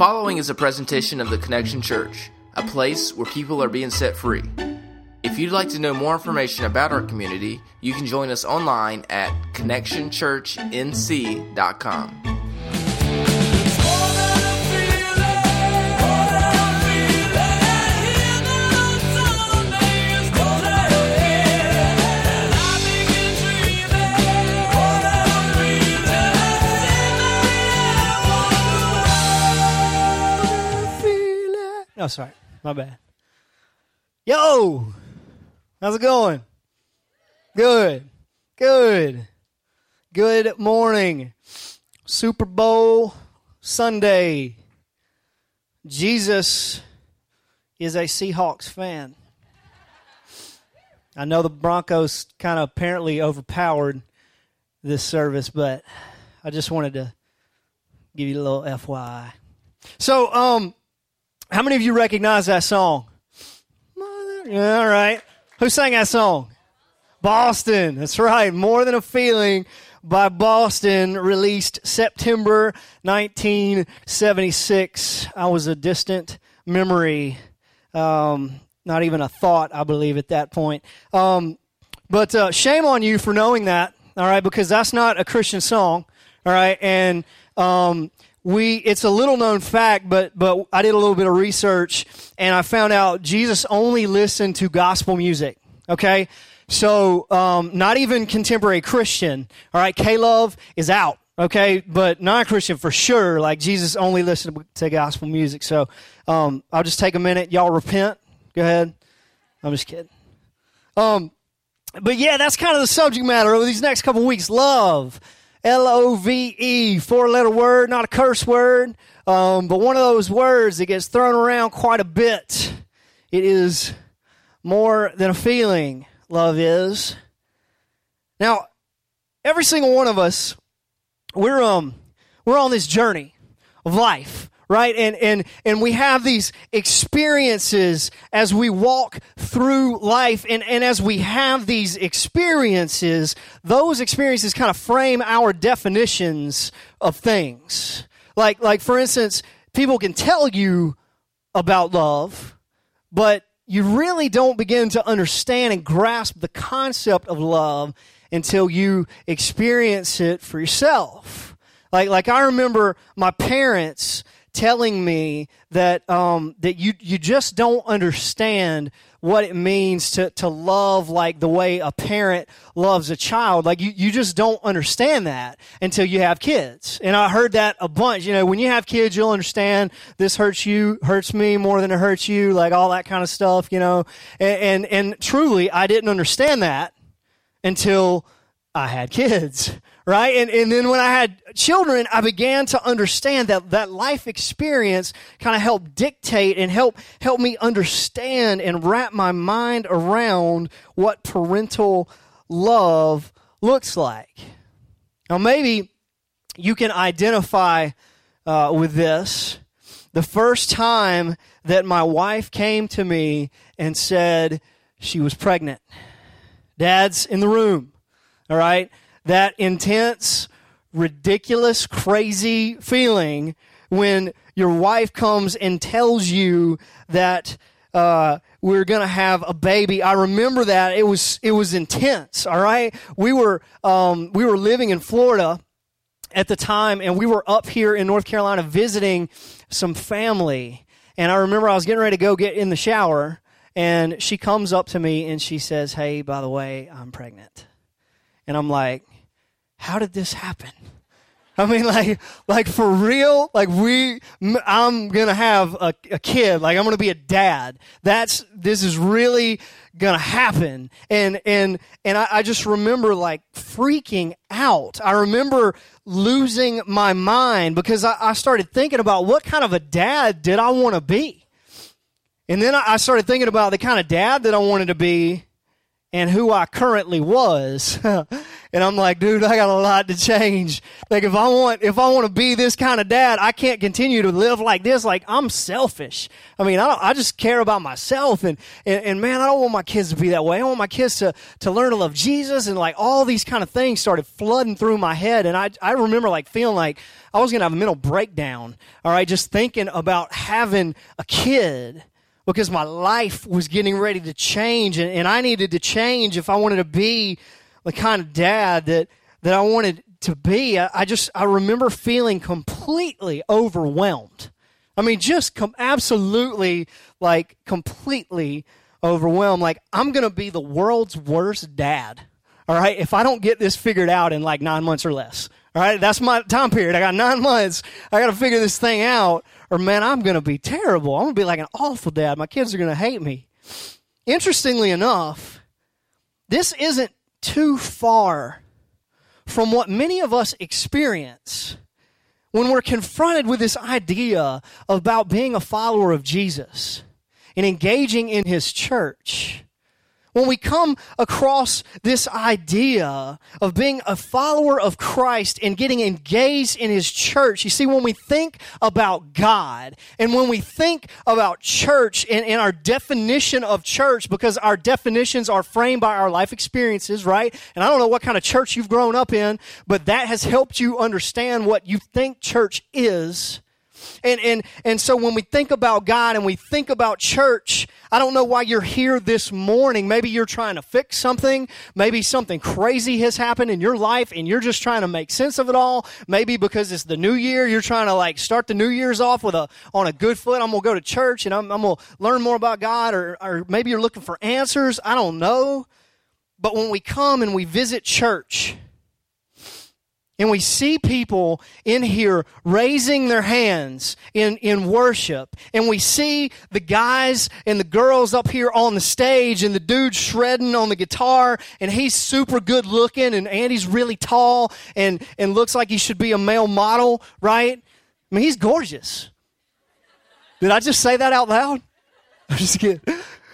following is a presentation of the Connection Church, a place where people are being set free. If you'd like to know more information about our community, you can join us online at connectionchurchnc.com. No, sorry. My bad. Yo! How's it going? Good. Good. Good morning. Super Bowl Sunday. Jesus is a Seahawks fan. I know the Broncos kind of apparently overpowered this service, but I just wanted to give you a little FYI. So, um, how many of you recognize that song? Yeah, all right. Who sang that song? Boston. That's right. More Than a Feeling by Boston, released September 1976. I was a distant memory, um, not even a thought, I believe, at that point. Um, but uh, shame on you for knowing that, all right, because that's not a Christian song, all right? And um, we it's a little known fact, but but I did a little bit of research and I found out Jesus only listened to gospel music. Okay, so um, not even contemporary Christian. All right, K Love is out. Okay, but non Christian for sure. Like Jesus only listened to gospel music. So um, I'll just take a minute. Y'all repent. Go ahead. I'm just kidding. Um, but yeah, that's kind of the subject matter over these next couple weeks. Love. L O V E, four letter word, not a curse word, um, but one of those words that gets thrown around quite a bit. It is more than a feeling, love is. Now, every single one of us, we're, um, we're on this journey of life right? And and and we have these experiences as we walk through life and and as we have these experiences those experiences kind of frame our definitions of things. Like like for instance people can tell you about love but you really don't begin to understand and grasp the concept of love until you experience it for yourself. Like like i remember my parents telling me that um, that you you just don't understand what it means to, to love like the way a parent loves a child. Like you, you just don't understand that until you have kids. And I heard that a bunch. You know, when you have kids, you'll understand this hurts you, hurts me more than it hurts you, like all that kind of stuff, you know. And and, and truly I didn't understand that until I had kids right? And, and then when I had children, I began to understand that that life experience kind of helped dictate and help, help me understand and wrap my mind around what parental love looks like. Now, maybe you can identify uh, with this. The first time that my wife came to me and said she was pregnant. Dad's in the room, all right? That intense, ridiculous, crazy feeling when your wife comes and tells you that uh, we're going to have a baby. I remember that it was it was intense. All right, we were um, we were living in Florida at the time, and we were up here in North Carolina visiting some family. And I remember I was getting ready to go get in the shower, and she comes up to me and she says, "Hey, by the way, I'm pregnant." And I'm like, how did this happen? I mean, like, like for real, like we, I'm gonna have a, a kid, like I'm gonna be a dad. That's, this is really gonna happen. And, and, and I, I just remember like freaking out. I remember losing my mind because I, I started thinking about what kind of a dad did I want to be? And then I started thinking about the kind of dad that I wanted to be and who I currently was. And I'm like, dude, I got a lot to change. Like if I want, if I want to be this kind of dad, I can't continue to live like this. Like I'm selfish. I mean, I don't, I just care about myself and, and, and man, I don't want my kids to be that way. I want my kids to, to learn to love Jesus and like all these kind of things started flooding through my head. And I, I remember like feeling like I was going to have a mental breakdown. All right, just thinking about having a kid because my life was getting ready to change and, and I needed to change if I wanted to be the kind of dad that, that I wanted to be. I, I just, I remember feeling completely overwhelmed. I mean, just com- absolutely, like, completely overwhelmed. Like, I'm to be the world's worst dad. All right. If I don't get this figured out in like nine months or less. All right. That's my time period. I got nine months. I got to figure this thing out or man, I'm to be terrible. I'm to be like an awful dad. My kids are to hate me. Interestingly enough, this isn't too far from what many of us experience when we're confronted with this idea about being a follower of Jesus and engaging in his church when we come across this idea of being a follower of Christ and getting engaged in His church, you see, when we think about God and when we think about church and, and, our definition of church, because our definitions are framed by our life experiences, right? And I don't know what kind of church you've grown up in, but that has helped you understand what you think church is. And, and, and so when we think about God and we think about church, I don't know why you're here this morning. Maybe you're trying to fix something. Maybe something crazy has happened in your life and you're just trying to make sense of it all. Maybe because it's the new year, you're trying to like start the new year's off with a, on a good foot. I'm going to go to church and I'm, I'm going to learn more about God or, or maybe you're looking for answers. I don't know. But when we come and we visit church, and we see people in here raising their hands in, in worship. And we see the guys and the girls up here on the stage and the dude shredding on the guitar and he's super good looking and Andy's really tall and, and looks like he should be a male model, right? I mean, he's gorgeous. Did I just say that out loud? I'm just kidding.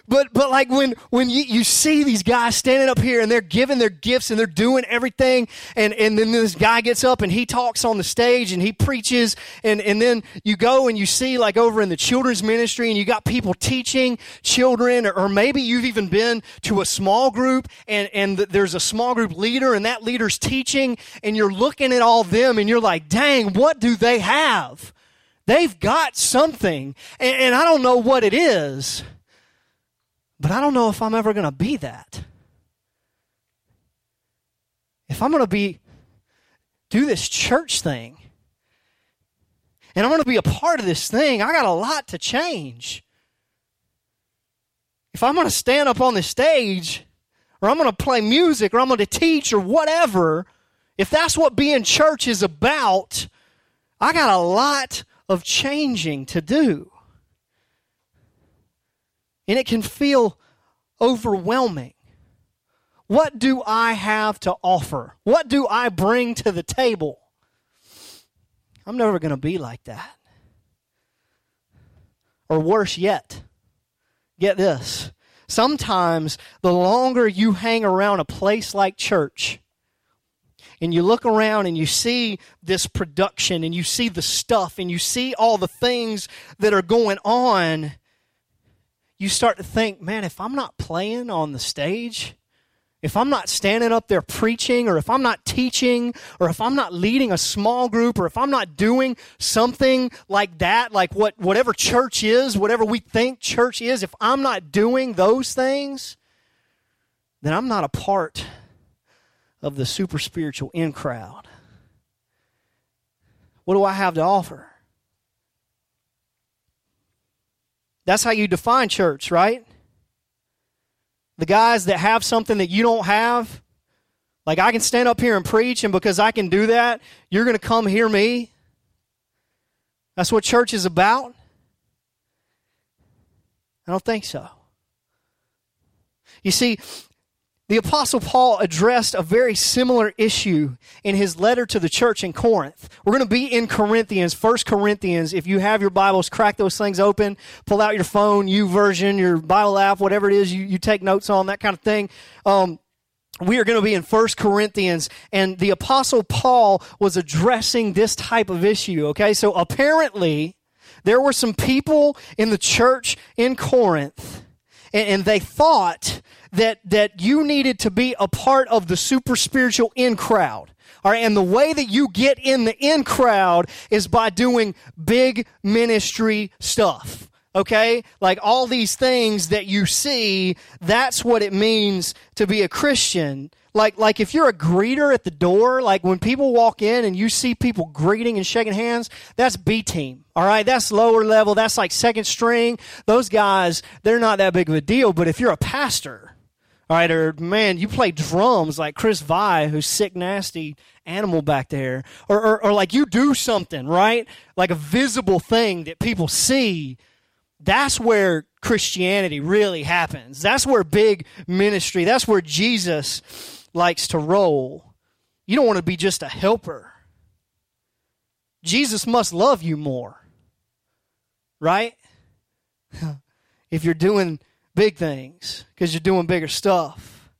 But but like when when you, you see these guys standing up here and they're giving their gifts and they're doing everything and, and then this guy gets up and he talks on the stage and he preaches and, and then you go and you see like over in the children's ministry and you got people teaching children or, or maybe you've even been to a small group and, and there's a small group leader and that leader's teaching and you're looking at all them and you're like, dang, what do they have? They've got something and, and I don't know what it is. But I don't know if I'm ever going to be that. If I'm going to be do this church thing and I'm going to be a part of this thing, I got a lot to change. If I'm going to stand up on the stage or I'm going to play music or I'm going to teach or whatever, if that's what being church is about, I got a lot of changing to do. And it can feel overwhelming. What do I have to offer? What do I bring to the table? I'm never going to be like that. Or worse yet, get this. Sometimes the longer you hang around a place like church, and you look around and you see this production and you see the stuff and you see all the things that are going on, you start to think, man, if I'm not playing on the stage, if I'm not standing up there preaching, or if I'm not teaching, or if I'm not leading a small group, or if I'm not doing something like that, like what whatever church is, whatever we think church is, if I'm not doing those things, then I'm not a part of the super spiritual in crowd. What do I have to offer? That's how you define church, right? The guys that have something that you don't have. Like I can stand up here and preach, and because I can do that, you're going to come hear me. That's what church is about. I don't think so. You see, the Apostle Paul addressed a very similar issue in his letter to the church in Corinth. We're going to be in Corinthians, First Corinthians. If you have your Bibles, crack those things open, pull out your phone, YouVersion, your Bible app, whatever it is you, you take notes on, that kind of thing. Um, we are going to be in First Corinthians, and the Apostle Paul was addressing this type of issue, okay? So apparently, there were some people in the church in Corinth, and, and they thought that, that you needed to be a part of the super spiritual in crowd. All right, and the way that you get in the in crowd is by doing big ministry stuff. Okay? Like all these things that you see, that's what it means to be a Christian. Like, like if you're a greeter at the door, like when people walk in and you see people greeting and shaking hands, that's B team. All right, that's lower level. That's like second string. Those guys, they're not that big of a deal. But if you're a pastor, all right, or man, you play drums like Chris Vi, who's sick, nasty animal back there, or, or, or like you do something, right? Like a visible thing that people see. That's where Christianity really happens. That's where big ministry, that's where Jesus likes to roll. You don't want to be just a helper. Jesus must love you more right? if you're doing big things because you're doing bigger stuff.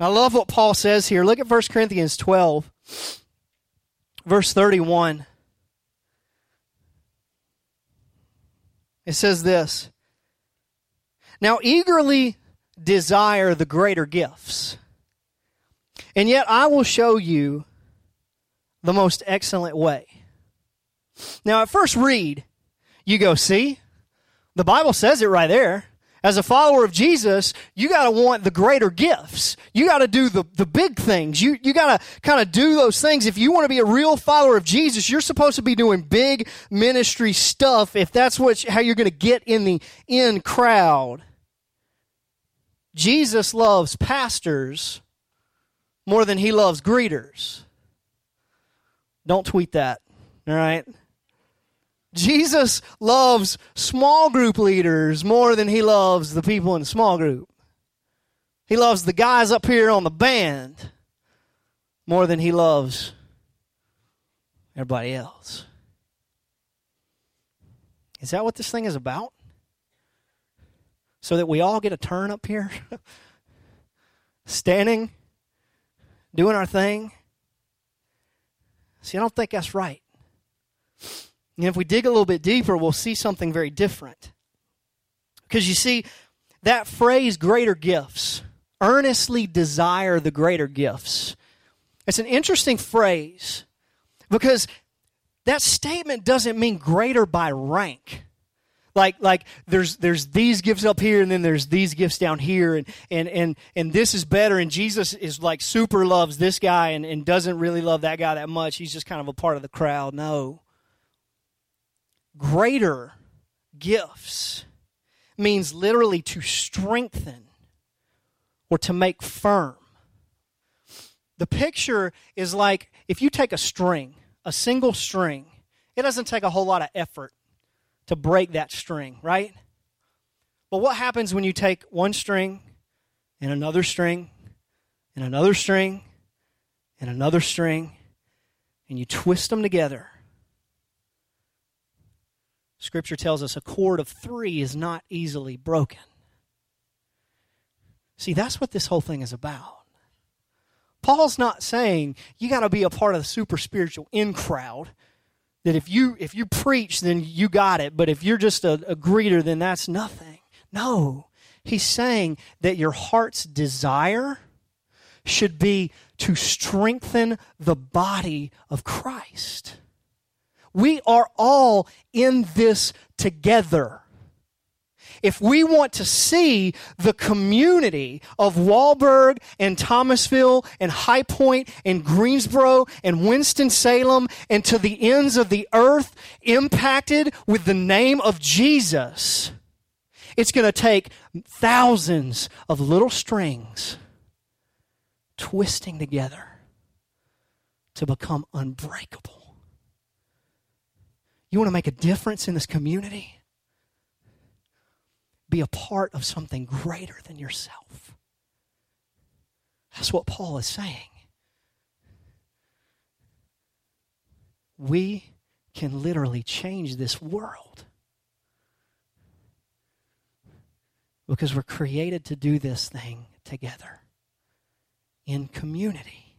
I love what Paul says here. Look at 1 Corinthians 12, verse 31. It says this Now eagerly desire the greater gifts, and yet I will show you the most excellent way. Now, at first read, you go, see? The Bible says it right there. As a follower of Jesus, you got to want the greater gifts. You got to do the, the big things. You, you got to kind of do those things. If you want to be a real follower of Jesus, you're supposed to be doing big ministry stuff if that's what, how you're going to get in the in crowd. Jesus loves pastors more than he loves greeters. Don't tweet that, all right? Jesus loves small group leaders more than he loves the people in the small group. He loves the guys up here on the band more than he loves everybody else. Is that what this thing is about? So that we all get a turn up here? Standing? Doing our thing? See, I don't think that's right. And if we dig a little bit deeper, we'll see something very different. Because you see, that phrase, greater gifts, earnestly desire the greater gifts. It's an interesting phrase because that statement doesn't mean greater by rank. Like, like there's there's these gifts up here and then there's these gifts down here and and and, and this is better and Jesus is like super loves this guy and, and doesn't really love that guy that much. He's just kind of a part of the crowd. No greater gifts means literally to strengthen or to make firm. The picture is like if you take a string, a single string, it doesn't take a whole lot of effort to break that string, right? But what happens when you take one string and another string and another string and another string and you twist them together? Scripture tells us a cord of three is not easily broken. See, that's what this whole thing is about. Paul's not saying you got to be a part of the super spiritual in crowd. That if you if you preach, then you got it. But if you're just a, a greeter, then that's nothing. No, he's saying that your heart's desire should be to strengthen the body of Christ. We are all in this together. If we want to see the community of Wallburg and Thomasville and High Point and Greensboro and Winston-Salem and to the ends of the earth impacted with the name of Jesus, it's going to take thousands of little strings twisting together to become unbreakable. You want to make a difference in this community? Be a part of something greater than yourself. That's what Paul is saying. We can literally change this world because we're created to do this thing together in community.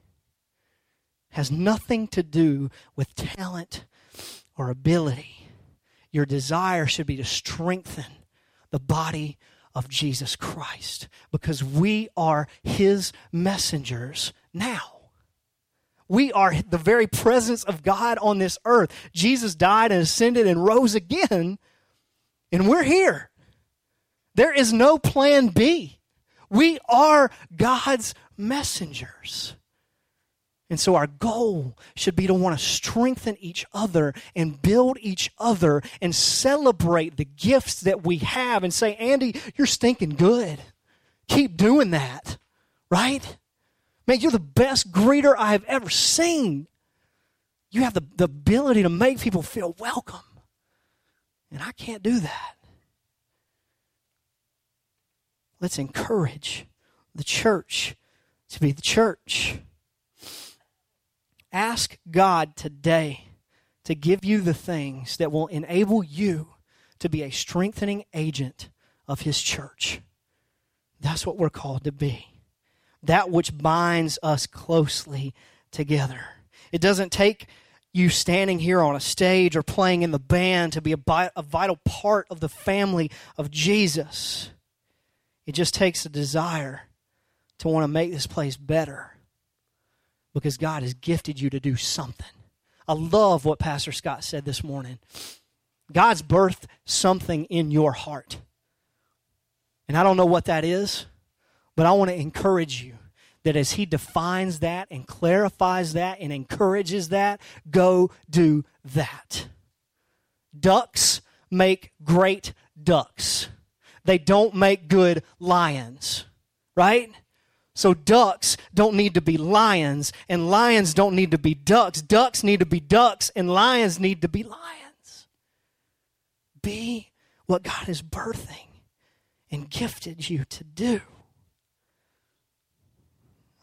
Has nothing to do with talent or ability. Your desire should be to strengthen the body of Jesus Christ because we are his messengers now. We are the very presence of God on this earth. Jesus died and ascended and rose again, and we're here. There is no plan B. We are God's messengers. And so our goal should be to want to strengthen each other and build each other and celebrate the gifts that we have and say, Andy, you're stinking good. Keep doing that, right? Man, you're the best greeter I have ever seen. You have the, the ability to make people feel welcome. And I can't do that. Let's encourage the church to be the church. Ask God today to give you the things that will enable you to be a strengthening agent of His church. That's what we're called to be. That which binds us closely together. It doesn't take you standing here on a stage or playing in the band to be a, a vital part of the family of Jesus. It just takes a desire to want to make this place better because God has gifted you to do something. I love what Pastor Scott said this morning. God's birthed something in your heart. And I don't know what that is, but I want to encourage you that as He defines that and clarifies that and encourages that, go do that. Ducks make great ducks, they don't make good lions, right? So ducks don't need to be lions, and lions don't need to be ducks. Ducks need to be ducks, and lions need to be lions. Be what God is birthing and gifted you to do.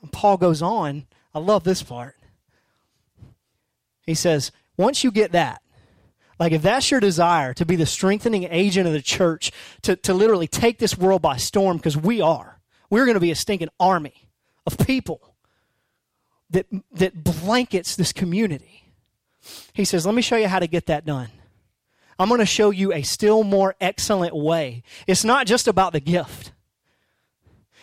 And Paul goes on. I love this part. He says, once you get that, like if that's your desire to be the strengthening agent of the church, to, to literally take this world by storm, because we are we're going to be a stinking army of people that, that blankets this community. He says, Let me show you how to get that done. I'm going to show you a still more excellent way. It's not just about the gift.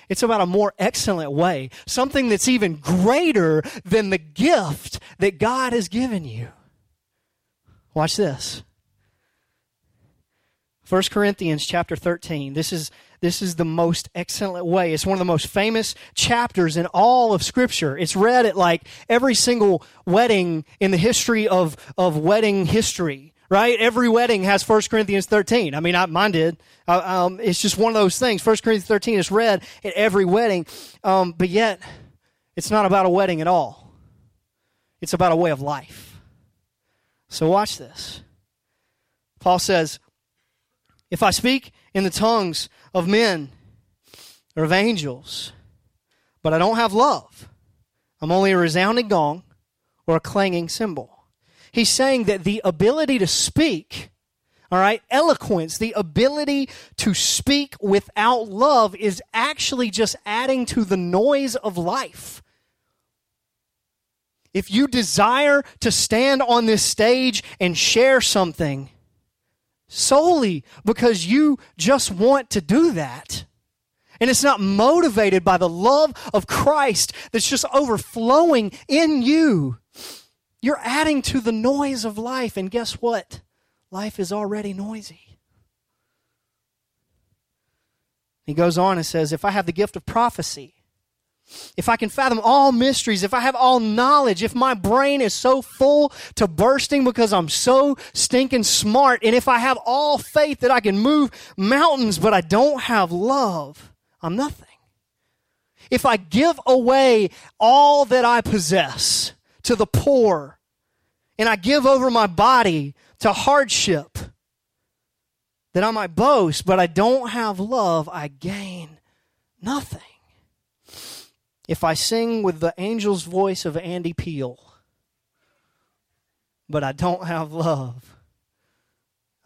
It's about a more excellent way, something that's even greater than the gift that God has given you. Watch this. 1 Corinthians chapter 13. This is this is the most excellent way. It's one of the most famous chapters in all of Scripture. It's read at like every single wedding in the history of, of wedding history, right? Every wedding has 1 Corinthians 13. I mean, I, mine did. Uh, um, it's just one of those things. 1 Corinthians 13 is read at every wedding, um, but yet it's not about a wedding at all. It's about a way of life. So watch this. Paul says, If I speak in the tongues of men or of angels, but I don't have love. I'm only a resounding gong or a clanging cymbal. He's saying that the ability to speak, all right, eloquence, the ability to speak without love is actually just adding to the noise of life. If you desire to stand on this stage and share something, solely because you just want to do that. And it's not motivated by the love of Christ that's just overflowing in you. You're adding to the noise of life. And guess what? Life is already noisy. He goes on and says, If I have the gift of prophecy, if I can fathom all mysteries, if I have all knowledge, if my brain is so full to bursting because I'm so stinking smart, and if I have all faith that I can move mountains, but I don't have love, I'm nothing. If I give away all that I possess to the poor, and I give over my body to hardship, that I might boast, but I don't have love, I gain nothing if I sing with the angel's voice of Andy Peel, but I don't have love,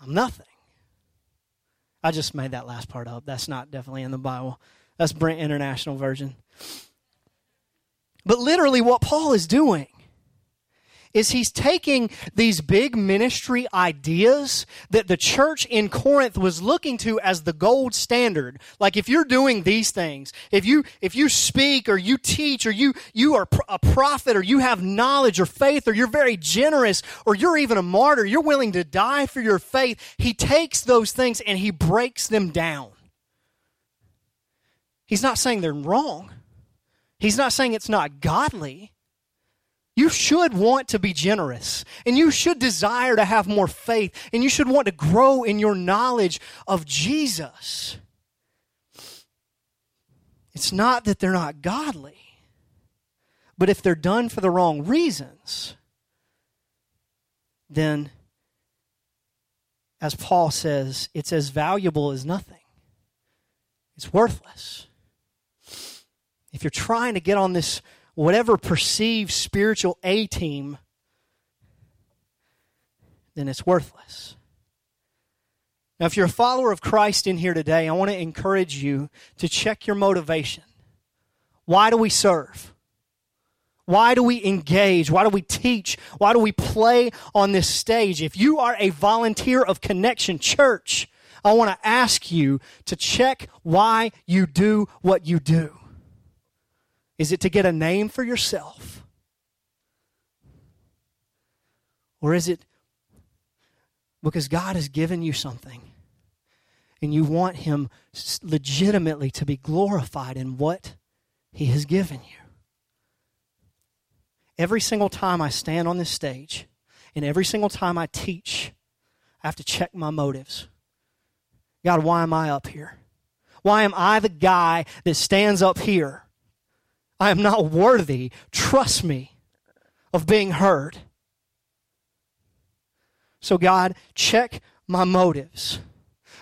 I'm nothing. I just made that last part up. That's not definitely in the Bible. That's Brent International Version. But literally, what Paul is doing is he's taking these big ministry ideas that the church in Corinth was looking to as the gold standard. Like if you're doing these things, if you if you speak or you teach or you you are a prophet or you have knowledge or faith or you're very generous or you're even a martyr, you're willing to die for your faith. He takes those things and he breaks them down. He's not saying they're wrong. He's not saying it's not godly. You should want to be generous and you should desire to have more faith and you should want to grow in your knowledge of Jesus. It's not that they're not godly, but if they're done for the wrong reasons, then, as Paul says, it's as valuable as nothing. It's worthless. If you're trying to get on this whatever perceived spiritual A team, then it's worthless. Now, if you're a follower of Christ in here today, I want to encourage you to check your motivation. Why do we serve? Why do we engage? Why do we teach? Why do we play on this stage? If you are a volunteer of Connection Church, I want to ask you to check why you do what you do. Is it to get a name for yourself? Or is it because God has given you something and you want Him legitimately to be glorified in what He has given you? Every single time I stand on this stage and every single time I teach, I have to check my motives. God, why am I up here? Why am I the guy that stands up here? I am not worthy, trust me, of being heard. So, God, check my motives.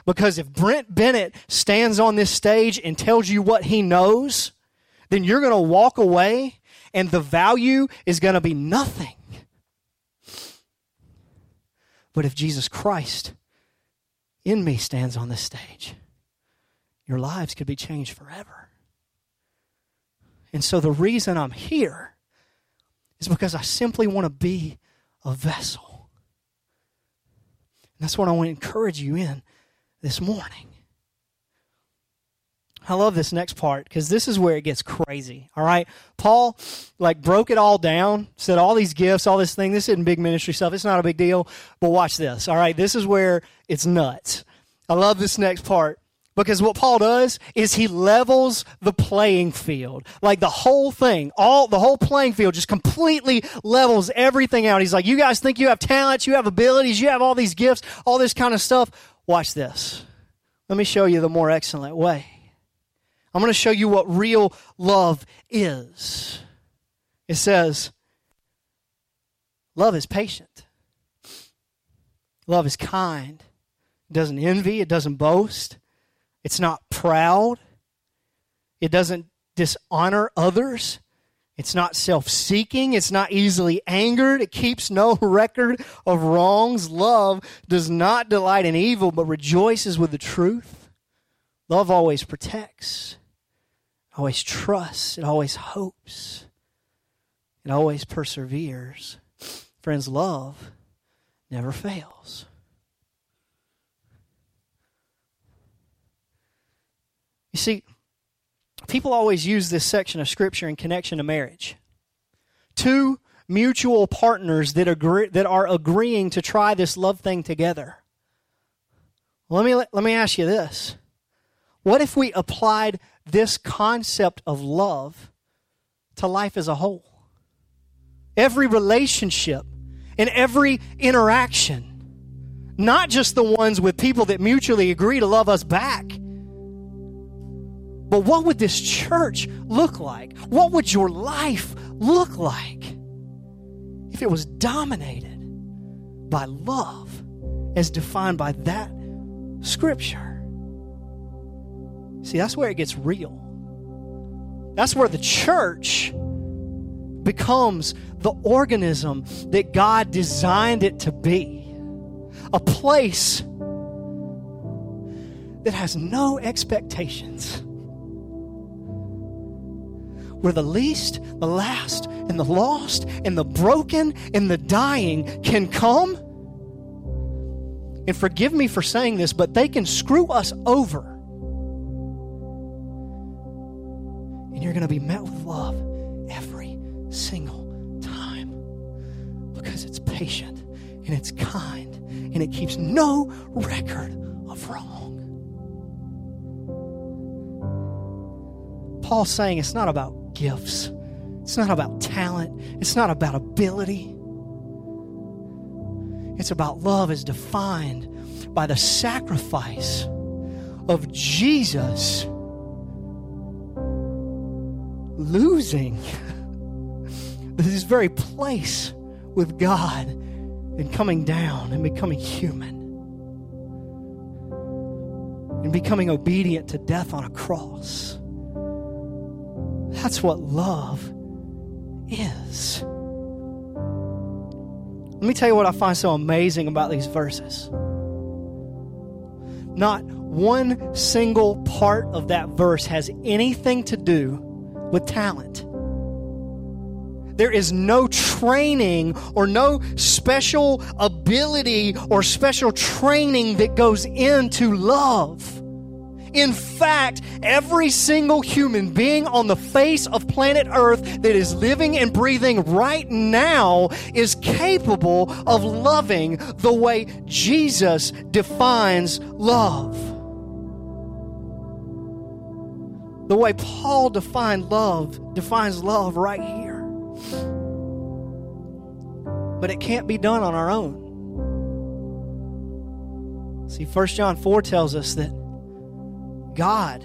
Because if Brent Bennett stands on this stage and tells you what he knows, then you're going to walk away and the value is going to be nothing. But if Jesus Christ in me stands on this stage, your lives could be changed forever. And so the reason I'm here is because I simply want to be a vessel. And that's what I want to encourage you in this morning. I love this next part because this is where it gets crazy. All right. Paul like broke it all down, said all these gifts, all this thing. This isn't big ministry stuff. It's not a big deal. But watch this. All right. This is where it's nuts. I love this next part. Because what Paul does is he levels the playing field. Like the whole thing, all the whole playing field just completely levels everything out. He's like, you guys think you have talents, you have abilities, you have all these gifts, all this kind of stuff. Watch this. Let me show you the more excellent way. I'm going to show you what real love is. It says, love is patient. Love is kind. It doesn't envy, it doesn't boast. It's not proud. It doesn't dishonor others. It's not self seeking. It's not easily angered. It keeps no record of wrongs. Love does not delight in evil, but rejoices with the truth. Love always protects, always trusts, it always hopes, it always perseveres. Friends, love never fails. You see, people always use this section of Scripture in connection to marriage. Two mutual partners that, agree, that are agreeing to try this love thing together. Let me, let me ask you this. What if we applied this concept of love to life as a whole? Every relationship and every interaction, not just the ones with people that mutually agree to love us back what would this church look like? What would your life look like if it was dominated by love as defined by that scripture? See, that's where it gets real. That's where the church becomes the organism that God designed it to be a place that has no expectations where the least, the last, and the lost, and the broken, and the dying can come. And forgive me for saying this, but they can screw us over. And you're going to be met with love every single time because it's patient and it's kind and it keeps no record of wrong. Paul's saying it's not about gifts, it's not about talent, it's not about ability. It's about love as defined by the sacrifice of Jesus losing this very place with God and coming down and becoming human and becoming obedient to death on a cross. That's what love is. Let me tell you what I find so amazing about these verses. Not one single part of that verse has anything to do with talent. There is no training or no special ability or special training that goes into love. In fact, every single human being on the face of planet Earth that is living and breathing right now is capable of loving the way Jesus defines love. The way Paul defined love defines love right here. But it can't be done on our own. See, 1 John 4 tells us that God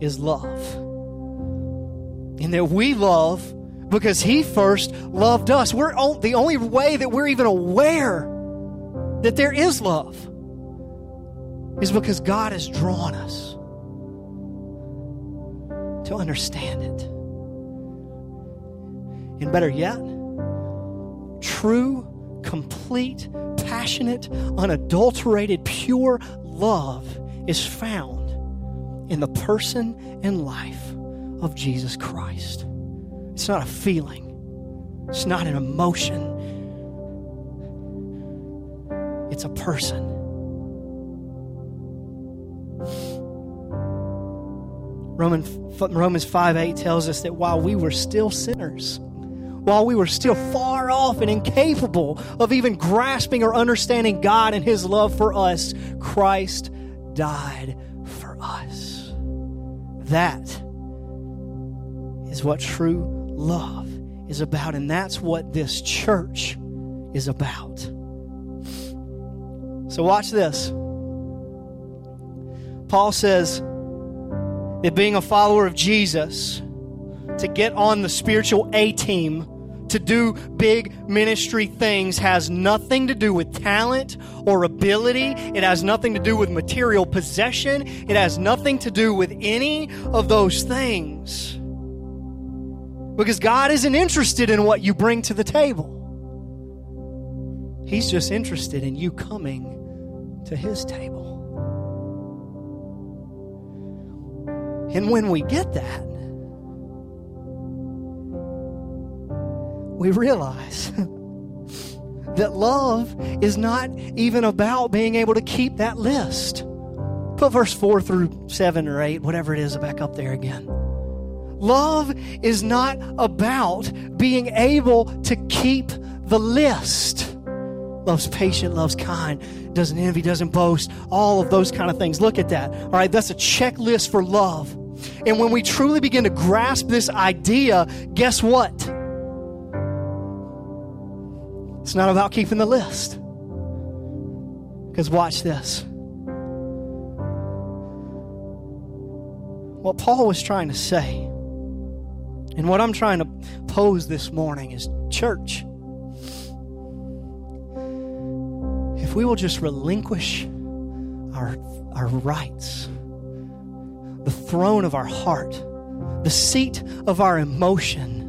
is love. And that we love because He first loved us. We're the only way that we're even aware that there is love is because God has drawn us to understand it. And better yet, true, complete, passionate, unadulterated, pure love is found in the person and life of Jesus Christ. It's not a feeling, it's not an emotion, it's a person. Roman, Romans 5 8 tells us that while we were still sinners, while we were still far off and incapable of even grasping or understanding God and His love for us, Christ died for us. That is what true love is about, and that's what this church is about. So, watch this. Paul says that being a follower of Jesus, to get on the spiritual A team, to do big ministry things has nothing to do with talent or ability. It has nothing to do with material possession. It has nothing to do with any of those things. Because God isn't interested in what you bring to the table. He's just interested in you coming to His table. And when we get that, we realize that love is not even about being able to keep that list. Put verse 4 through 7 or 8, whatever it is, back up there again. Love is not about being able to keep the list. Love's patient, love's kind, doesn't envy, doesn't boast, all of those kind of things. Look at that. All right, that's a checklist for love. And when we truly begin to grasp this idea, guess what? It's not about keeping the list. Because watch this. What Paul was trying to say, and what I'm trying to pose this morning is church. If we will just relinquish our, our rights, the throne of our heart, the seat of our emotion,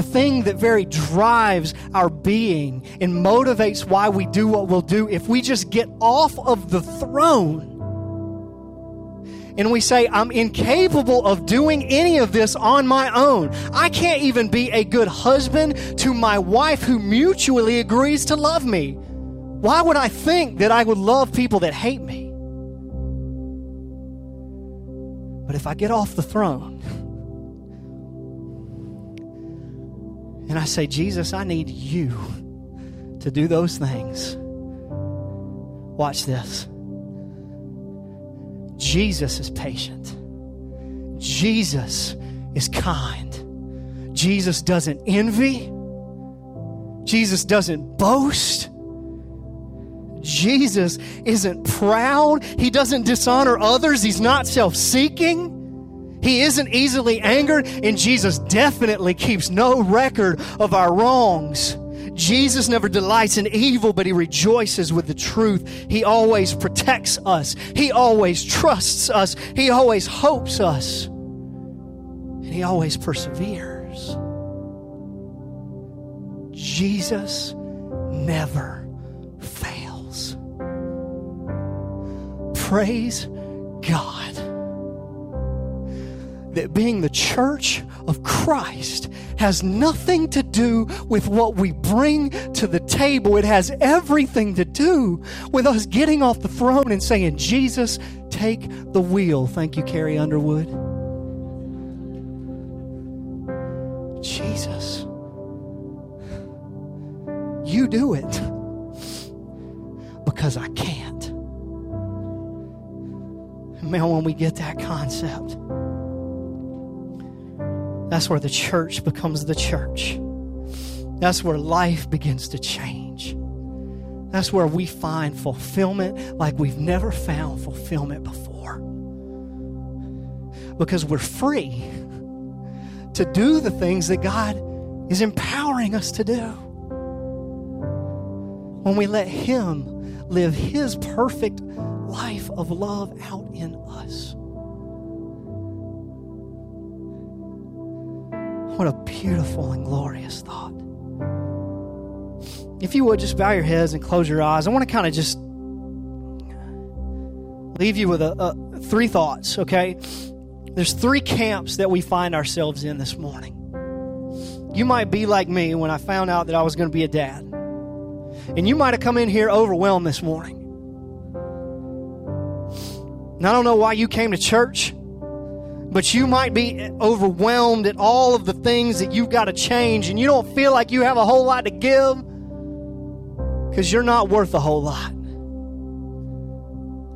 the thing that very drives our being and motivates why we do what we'll do, if we just get off of the throne and we say, I'm incapable of doing any of this on my own. I can't even be a good husband to my wife who mutually agrees to love me. Why would I think that I would love people that hate me? But if I get off the throne and I say, Jesus, I need you to do those things, watch this. Jesus is patient. Jesus is kind. Jesus doesn't envy. Jesus doesn't boast. Jesus isn't proud. He doesn't dishonor others. He's not self seeking. He isn't easily angered. And Jesus definitely keeps no record of our wrongs. Jesus never delights in evil, but he rejoices with the truth. He always protects us. He always trusts us. He always hopes us. And he always perseveres. Jesus never fails. Praise God that being the church of Christ has nothing to do with what we bring to the table. It has everything to do with us getting off the throne and saying, Jesus, take the wheel. Thank you, Carrie Underwood. Jesus, you do it because I can't. Man, when we get that concept, that's where the church becomes the church. That's where life begins to change. That's where we find fulfillment like we've never found fulfillment before. Because we're free to do the things that God is empowering us to do. When we let Him live His perfect life of love out in us. What a beautiful and glorious thought. If you would just bow your heads and close your eyes, I want to kind of just leave you with a, a, three thoughts, okay? There's three camps that we find ourselves in this morning. You might be like me when I found out that I was going to be a dad. And you might have come in here overwhelmed this morning. And I don't know why you came to church but you might be overwhelmed at all of the things that you've got to change and you don't feel like you have a whole lot to give because you're not worth a whole lot.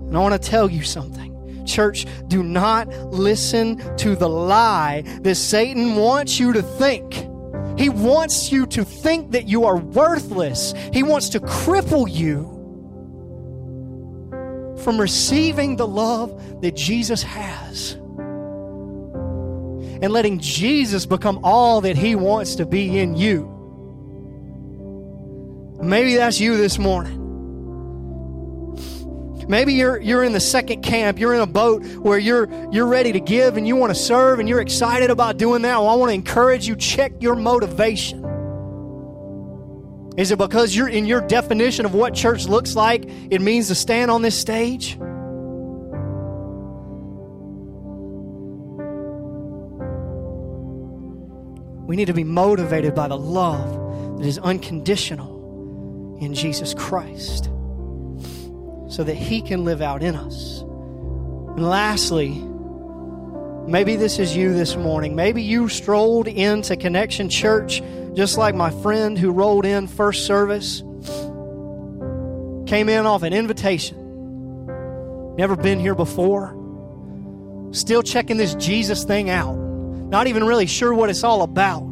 And I want to tell you something. Church, do not listen to the lie that Satan wants you to think. He wants you to think that you are worthless. He wants to cripple you from receiving the love that Jesus has and letting Jesus become all that He wants to be in you. Maybe that's you this morning. Maybe you're you're in the second camp. You're in a boat where you're you're ready to give and you want to serve and you're excited about doing that. Well, I want to encourage you check your motivation. Is it because you're in your definition of what church looks like, it means to stand on this stage? We need to be motivated by the love that is unconditional in Jesus Christ so that He can live out in us. And lastly, maybe this is you this morning. Maybe you strolled into Connection Church just like my friend who rolled in first service, came in off an invitation, never been here before, still checking this Jesus thing out not even really sure what it's all about.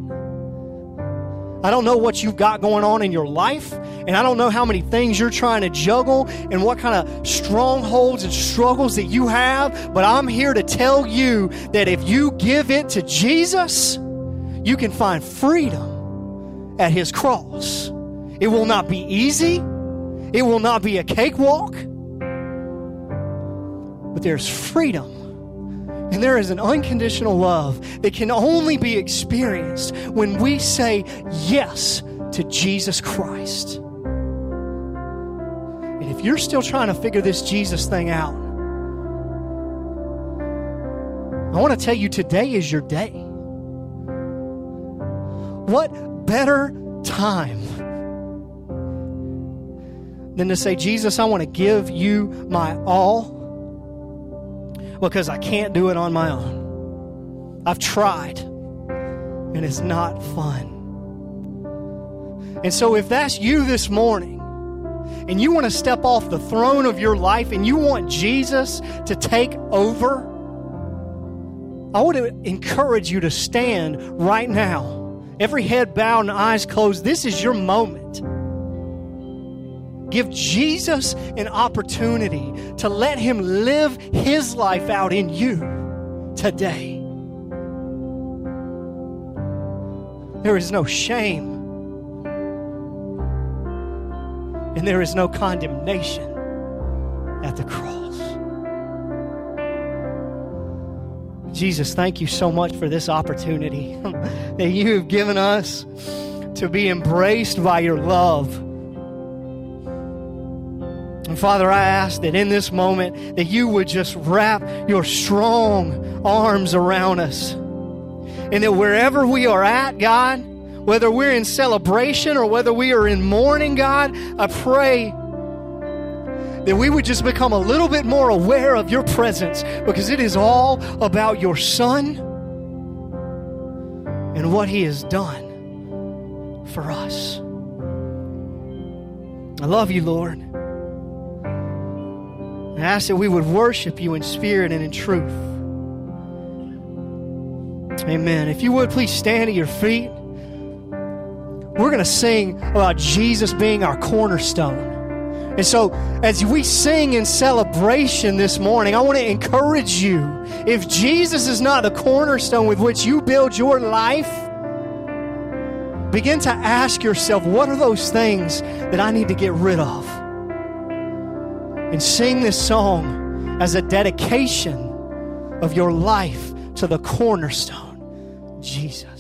I don't know what you've got going on in your life, and I don't know how many things you're trying to juggle and what kind of strongholds and struggles that you have, but I'm here to tell you that if you give it to Jesus, you can find freedom at His cross. It will not be easy, it will not be a cakewalk, but there's freedom and there is an unconditional love that can only be experienced when we say yes to Jesus Christ. And if you're still trying to figure this Jesus thing out, I want to tell you today is your day. What better time than to say, Jesus, I want to give you my all because I can't do it on my own. I've tried, and it's not fun. And so, if that's you this morning, and you want to step off the throne of your life and you want Jesus to take over, I want to encourage you to stand right now. Every head bowed and eyes closed. This is your moment. Give Jesus an opportunity to let Him live His life out in you today. There is no shame, and there is no condemnation at the cross. Jesus, thank you so much for this opportunity that you have given us to be embraced by your love. And Father, I ask that in this moment that you would just wrap your strong arms around us. And that wherever we are at, God, whether we're in celebration or whether we are in mourning, God, I pray that we would just become a little bit more aware of your presence because it is all about your Son and what He has done for us. I love you, Lord. I ask that we would worship you in spirit and in truth. Amen. If you would please stand at your feet. We're going to sing about Jesus being our cornerstone. And so, as we sing in celebration this morning, I want to encourage you. If Jesus is not the cornerstone with which you build your life, begin to ask yourself what are those things that I need to get rid of? And sing this song as a dedication of your life to the cornerstone, Jesus.